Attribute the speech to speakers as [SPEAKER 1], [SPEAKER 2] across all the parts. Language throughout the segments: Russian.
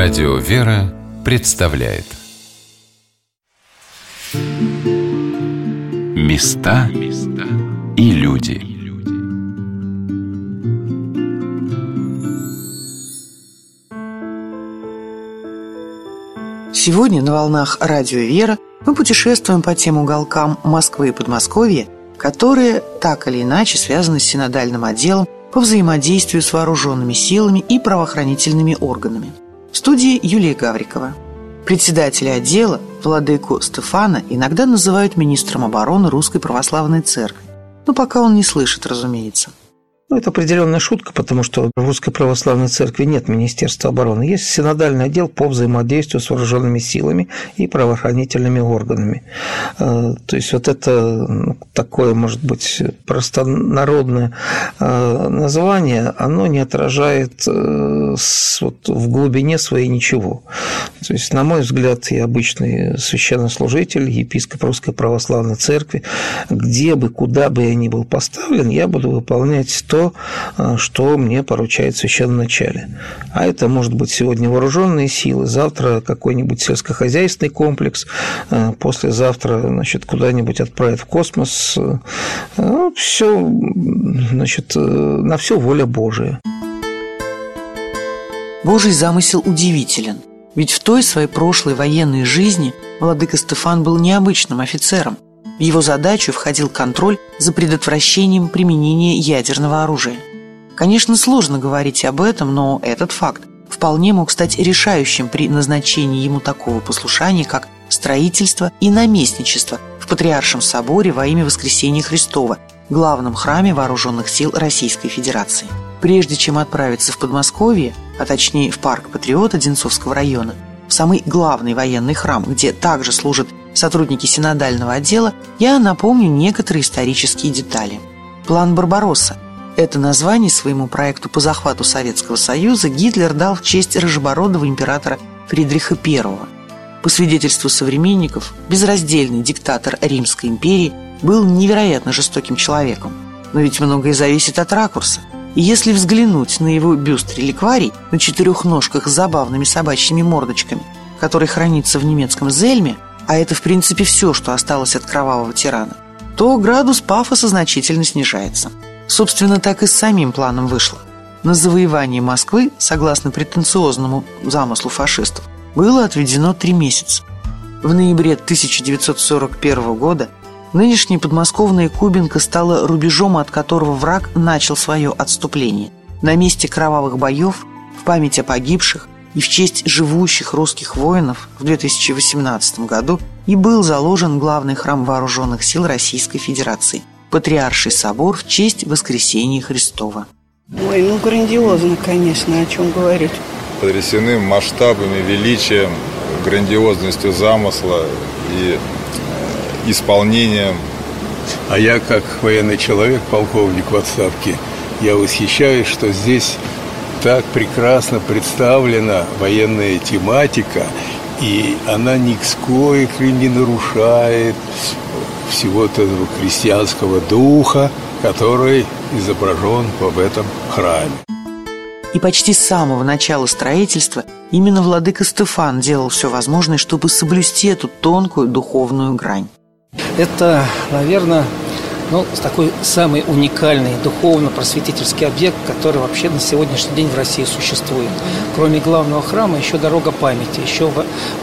[SPEAKER 1] Радио «Вера» представляет. Места и люди.
[SPEAKER 2] Сегодня на волнах «Радио «Вера» мы путешествуем по тем уголкам Москвы и Подмосковья, которые так или иначе связаны с синодальным отделом по взаимодействию с вооруженными силами и правоохранительными органами – в студии Юлия Гаврикова. Председателя отдела, владыку Стефана, иногда называют министром обороны Русской Православной Церкви. Но пока он не слышит, разумеется.
[SPEAKER 3] Ну, это определенная шутка, потому что в Русской Православной Церкви нет Министерства обороны. Есть синодальный отдел по взаимодействию с вооруженными силами и правоохранительными органами. Э, то есть вот это ну, такое, может быть, простонародное э, название, оно не отражает э, вот в глубине своей ничего. То есть, на мой взгляд, я обычный священнослужитель, епископ Русской Православной Церкви, где бы, куда бы я ни был поставлен, я буду выполнять то, то, э, что мне поручает священноначале. А это может быть сегодня вооруженные силы, завтра какой-нибудь сельскохозяйственный комплекс, э, послезавтра значит, куда-нибудь отправят в космос. Э, ну, все, значит, на все воля Божия.
[SPEAKER 2] Божий замысел удивителен. Ведь в той своей прошлой военной жизни владыка Стефан был необычным офицером – в его задачу входил контроль за предотвращением применения ядерного оружия. Конечно, сложно говорить об этом, но этот факт вполне мог стать решающим при назначении ему такого послушания, как строительство и наместничество в Патриаршем соборе во имя Воскресения Христова, главном храме Вооруженных сил Российской Федерации. Прежде чем отправиться в Подмосковье, а точнее в парк Патриот Одинцовского района, в самый главный военный храм, где также служат сотрудники синодального отдела, я напомню некоторые исторические детали. План «Барбаросса» – это название своему проекту по захвату Советского Союза Гитлер дал в честь рыжебородого императора Фридриха I. По свидетельству современников, безраздельный диктатор Римской империи был невероятно жестоким человеком. Но ведь многое зависит от ракурса. И если взглянуть на его бюст-реликварий на четырех ножках с забавными собачьими мордочками, который хранится в немецком Зельме – а это в принципе все, что осталось от кровавого тирана, то градус пафоса значительно снижается. Собственно, так и с самим планом вышло. На завоевание Москвы, согласно претенциозному замыслу фашистов, было отведено три месяца. В ноябре 1941 года нынешняя подмосковная Кубинка стала рубежом, от которого враг начал свое отступление. На месте кровавых боев, в память о погибших, и в честь живущих русских воинов в 2018 году и был заложен главный храм вооруженных сил Российской Федерации – Патриарший собор в честь Воскресения Христова.
[SPEAKER 4] Ой, ну грандиозно, конечно, о чем говорить.
[SPEAKER 5] Потрясены масштабами, величием, грандиозностью замысла и э, исполнением.
[SPEAKER 6] А я, как военный человек, полковник в отставке, я восхищаюсь, что здесь так прекрасно представлена военная тематика, и она ни нисколько не нарушает всего этого крестьянского духа, который изображен в этом храме.
[SPEAKER 2] И почти с самого начала строительства именно владыка Стефан делал все возможное, чтобы соблюсти эту тонкую духовную грань.
[SPEAKER 7] Это, наверное, ну, такой самый уникальный духовно-просветительский объект, который вообще на сегодняшний день в России существует. Кроме главного храма, еще дорога памяти, еще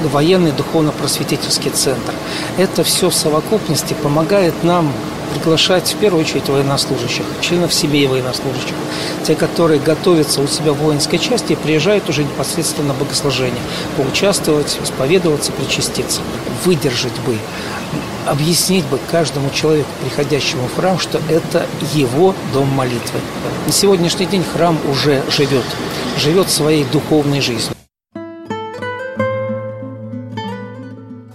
[SPEAKER 7] военный духовно-просветительский центр. Это все в совокупности помогает нам приглашать в первую очередь военнослужащих, членов семей военнослужащих, те, которые готовятся у себя в воинской части и приезжают уже непосредственно на богослужение, поучаствовать, исповедоваться, причаститься. Выдержать бы объяснить бы каждому человеку, приходящему в храм, что это его дом молитвы. На сегодняшний день храм уже живет, живет своей духовной жизнью.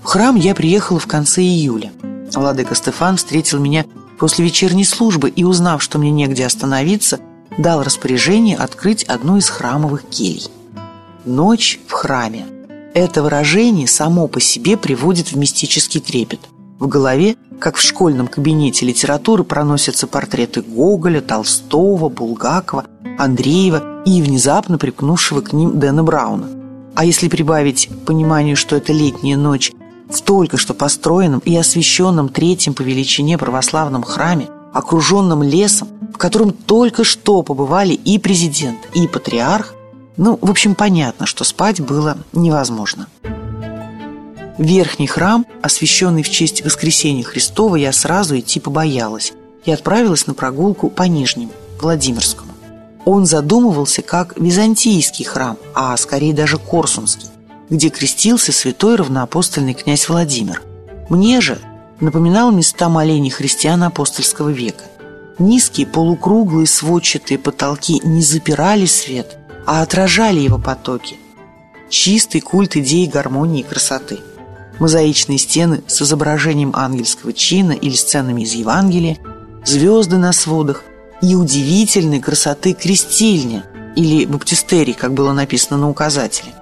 [SPEAKER 2] В храм я приехала в конце июля. Владыка Стефан встретил меня после вечерней службы и, узнав, что мне негде остановиться, дал распоряжение открыть одну из храмовых келей. «Ночь в храме». Это выражение само по себе приводит в мистический трепет – в голове, как в школьном кабинете литературы, проносятся портреты Гоголя, Толстого, Булгакова, Андреева и внезапно припнувшего к ним Дэна Брауна. А если прибавить пониманию, что это летняя ночь в только что построенном и освященном третьем по величине православном храме, окруженном лесом, в котором только что побывали и президент, и патриарх, ну, в общем, понятно, что спать было невозможно. Верхний храм, освященный в честь Воскресения Христова, я сразу идти побоялась и отправилась на прогулку по Нижнему, Владимирскому. Он задумывался как византийский храм, а скорее даже корсунский, где крестился святой равноапостольный князь Владимир. Мне же напоминал места молений христиан апостольского века. Низкие полукруглые сводчатые потолки не запирали свет, а отражали его потоки. Чистый культ идеи гармонии и красоты. Мозаичные стены с изображением ангельского чина или сценами из Евангелия, звезды на сводах и удивительной красоты крестильня или баптистерий, как было написано на указателе.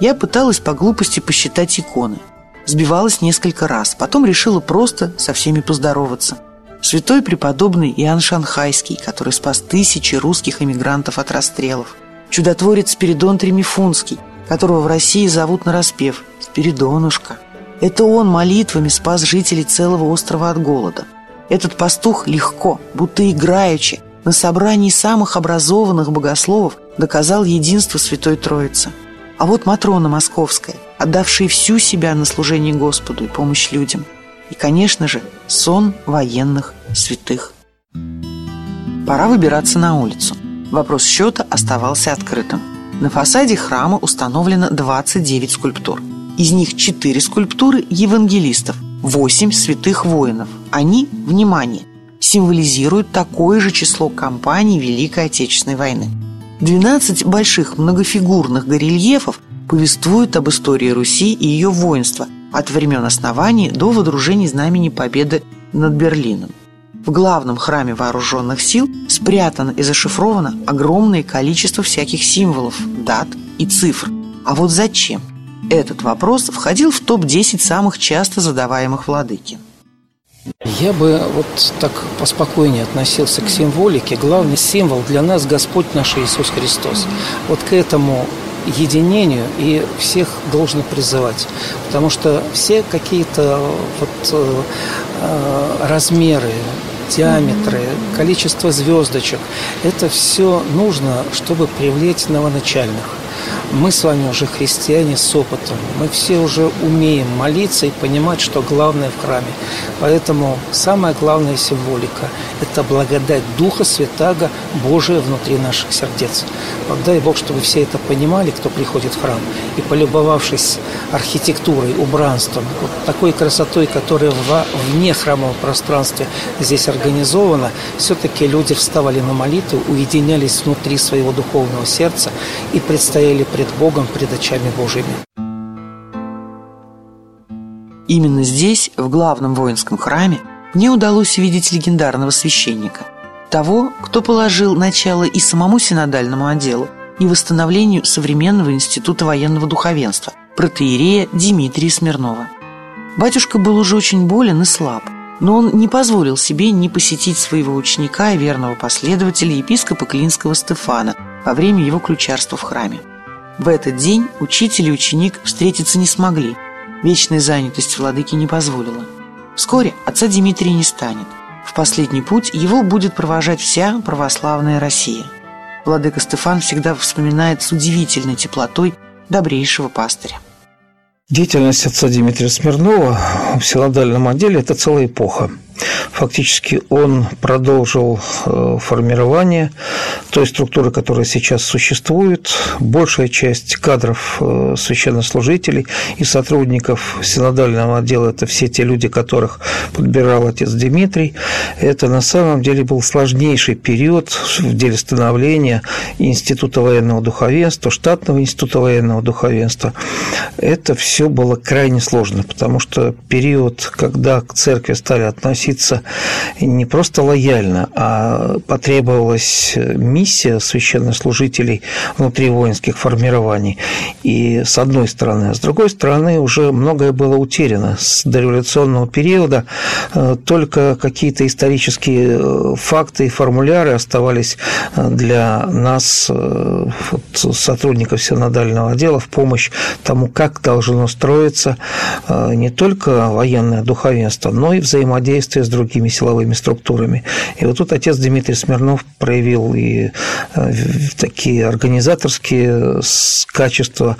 [SPEAKER 2] Я пыталась по глупости посчитать иконы. Сбивалась несколько раз, потом решила просто со всеми поздороваться. Святой преподобный Иоанн Шанхайский, который спас тысячи русских эмигрантов от расстрелов – чудотворец Спиридон Тремифунский, которого в России зовут на распев «Спиридонушка». Это он молитвами спас жителей целого острова от голода. Этот пастух легко, будто играючи, на собрании самых образованных богословов доказал единство Святой Троицы. А вот Матрона Московская, отдавшая всю себя на служение Господу и помощь людям. И, конечно же, сон военных святых. Пора выбираться на улицу – Вопрос счета оставался открытым. На фасаде храма установлено 29 скульптур. Из них 4 скульптуры евангелистов, 8 святых воинов. Они, внимание, символизируют такое же число кампаний Великой Отечественной войны. 12 больших многофигурных горельефов повествуют об истории Руси и ее воинства от времен основания до водружения знамени Победы над Берлином. В главном храме вооруженных сил спрятано и зашифровано огромное количество всяких символов, дат и цифр. А вот зачем? Этот вопрос входил в топ-10 самых часто задаваемых владыки.
[SPEAKER 7] Я бы вот так поспокойнее относился к символике. Главный символ для нас Господь наш Иисус Христос. Вот к этому единению и всех должно призывать. Потому что все какие-то вот э, э размеры, диаметры, количество звездочек. Это все нужно, чтобы привлечь новоначальных. Мы с вами уже христиане с опытом. Мы все уже умеем молиться и понимать, что главное в храме. Поэтому самая главная символика – это благодать Духа Святаго Божия внутри наших сердец. Вот дай Бог, чтобы все это понимали, кто приходит в храм. И полюбовавшись архитектурой, убранством, вот такой красотой, которая в вне храмового пространства здесь организована, все-таки люди вставали на молитву, уединялись внутри своего духовного сердца и предстояли пред Богом, пред очами Божьими.
[SPEAKER 2] Именно здесь, в главном воинском храме, мне удалось увидеть легендарного священника, того, кто положил начало и самому синодальному отделу, и восстановлению современного института военного духовенства, протеерея Дмитрия Смирнова. Батюшка был уже очень болен и слаб, но он не позволил себе не посетить своего ученика и верного последователя епископа Клинского Стефана во время его ключарства в храме. В этот день учитель и ученик встретиться не смогли. Вечная занятость владыки не позволила. Вскоре отца Дмитрия не станет. В последний путь его будет провожать вся православная Россия. Владыка Стефан всегда вспоминает с удивительной теплотой добрейшего пастыря.
[SPEAKER 3] Деятельность отца Дмитрия Смирнова в синодальном отделе – это целая эпоха. Фактически он продолжил э, формирование той структуры, которая сейчас существует. Большая часть кадров э, священнослужителей и сотрудников синодального отдела – это все те люди, которых подбирал отец Дмитрий. Это на самом деле был сложнейший период в деле становления Института военного духовенства, штатного Института военного духовенства. Это все было крайне сложно, потому что период, когда к церкви стали относиться относиться не просто лояльно, а потребовалась миссия священнослужителей внутри воинских формирований. И с одной стороны, а с другой стороны уже многое было утеряно. С дореволюционного периода э, только какие-то исторические э, факты и формуляры оставались э, для нас, вот, сотрудников синодального отдела, в помощь тому, как должно строиться не только военное духовенство, но и взаимодействие с другими силовыми структурами. И вот тут отец Дмитрий Смирнов проявил и такие организаторские качества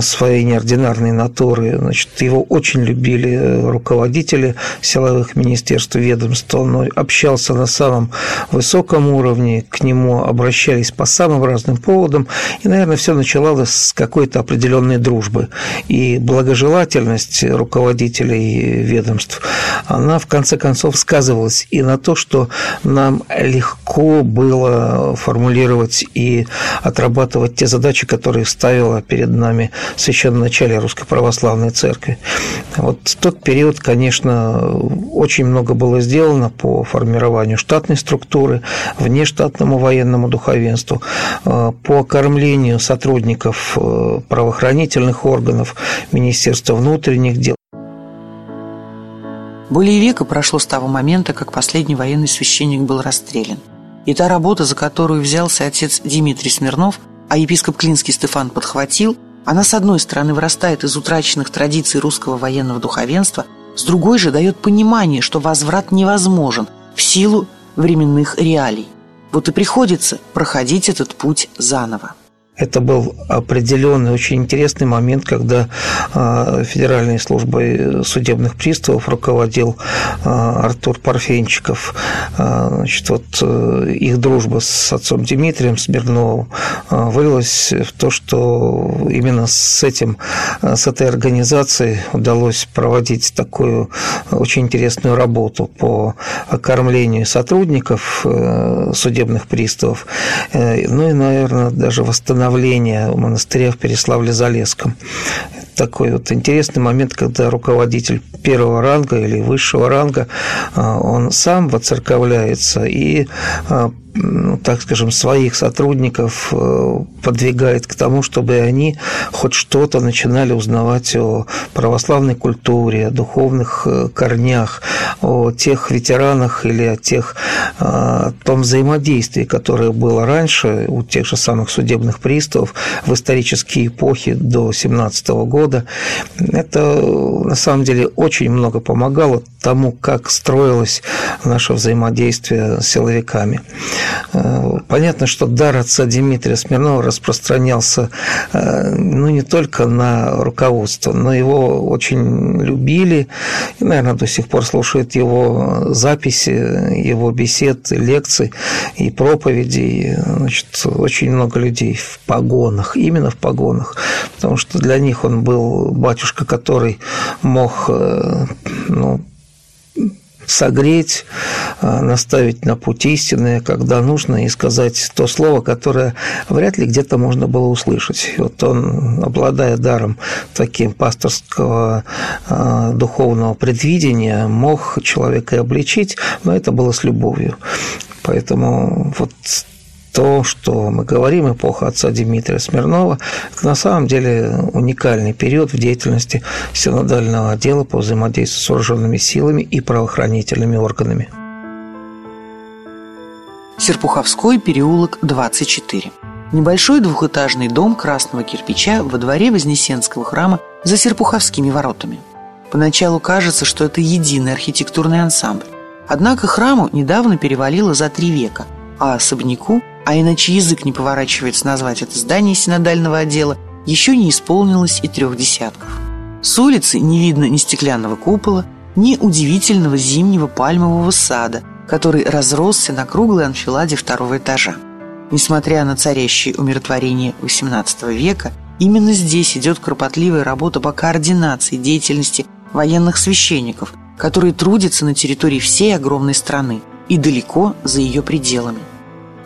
[SPEAKER 3] своей неординарной натуры. Значит, его очень любили руководители силовых министерств ведомств. Он общался на самом высоком уровне, к нему обращались по самым разным поводам. И, наверное, все начиналось с какой-то определенной дружбы. И благожелательность руководителей ведомств, она в конце концов сказывалась и на то, что нам легко было формулировать и отрабатывать те задачи, которые ставила перед нами священноначалие Русской Православной Церкви. Вот тот период, конечно, очень много было сделано по формированию штатной структуры, внештатному военному духовенству, э, по окормлению сотрудников э, правоохранительных органов, Министерства внутренних дел.
[SPEAKER 2] Более века прошло с того момента, как последний военный священник был расстрелян. И та работа, за которую взялся отец Дмитрий Смирнов, а епископ Клинский Стефан подхватил – она, с одной стороны, вырастает из утраченных традиций русского военного духовенства, с другой же дает понимание, что возврат невозможен в силу временных реалий. Вот и приходится проходить этот путь заново.
[SPEAKER 3] Это был определенный, очень интересный момент, когда а, Федеральной службой судебных приставов руководил а, Артур Парфенчиков. А, значит, вот э, их дружба с отцом Дмитрием Смирновым вылилась в то, что именно с этим, с этой организацией удалось проводить такую очень интересную работу по окормлению сотрудников э, судебных приставов, э, ну и, наверное, даже восстановлению становления монастыря в Переславле-Залесском. Такой вот интересный момент, когда руководитель первого ранга или высшего ранга, а, он сам воцерковляется и а, ну, так скажем, своих сотрудников э, подвигает к тому, чтобы они хоть что-то начинали узнавать о православной культуре, о духовных э, корнях, о тех ветеранах или о тех о том взаимодействии, которое было раньше у тех же самых судебных приставов в исторические эпохи до 17 года. Это на самом деле очень много помогало тому, как строилось наше взаимодействие с силовиками. Э, понятно, что дар отца Дмитрия Смирнова распространялся э, ну, не только на руководство, но его очень любили и, наверное, до сих пор слушают его записи, его бесед, лекций и проповедей. Значит, очень много людей в погонах, именно в погонах, потому что для них он был батюшка, который мог э, ну, согреть, а, наставить на путь истины, когда нужно, и сказать то слово, которое вряд ли где-то можно было услышать. И вот он, обладая даром таким пасторского а, духовного предвидения, мог человека и обличить, но это было с любовью. Поэтому вот то, что мы говорим, эпоха отца Дмитрия Смирнова, это на самом деле уникальный период в деятельности синодального отдела по взаимодействию с вооруженными силами и правоохранительными органами.
[SPEAKER 2] Серпуховской переулок, 24. Небольшой двухэтажный дом красного кирпича во дворе Вознесенского храма за Серпуховскими воротами. Поначалу кажется, что это единый архитектурный ансамбль. Однако храму недавно перевалило за три века, а особняку а иначе язык не поворачивается назвать это здание синодального отдела, еще не исполнилось и трех десятков. С улицы не видно ни стеклянного купола, ни удивительного зимнего пальмового сада, который разросся на круглой анфиладе второго этажа. Несмотря на царящее умиротворение XVIII века, именно здесь идет кропотливая работа по координации деятельности военных священников, которые трудятся на территории всей огромной страны и далеко за ее пределами.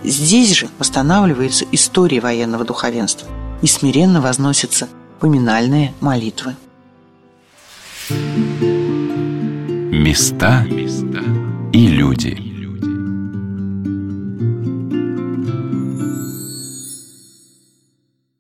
[SPEAKER 2] Здесь же восстанавливается история военного духовенства и смиренно возносятся поминальные молитвы.
[SPEAKER 1] Места и люди.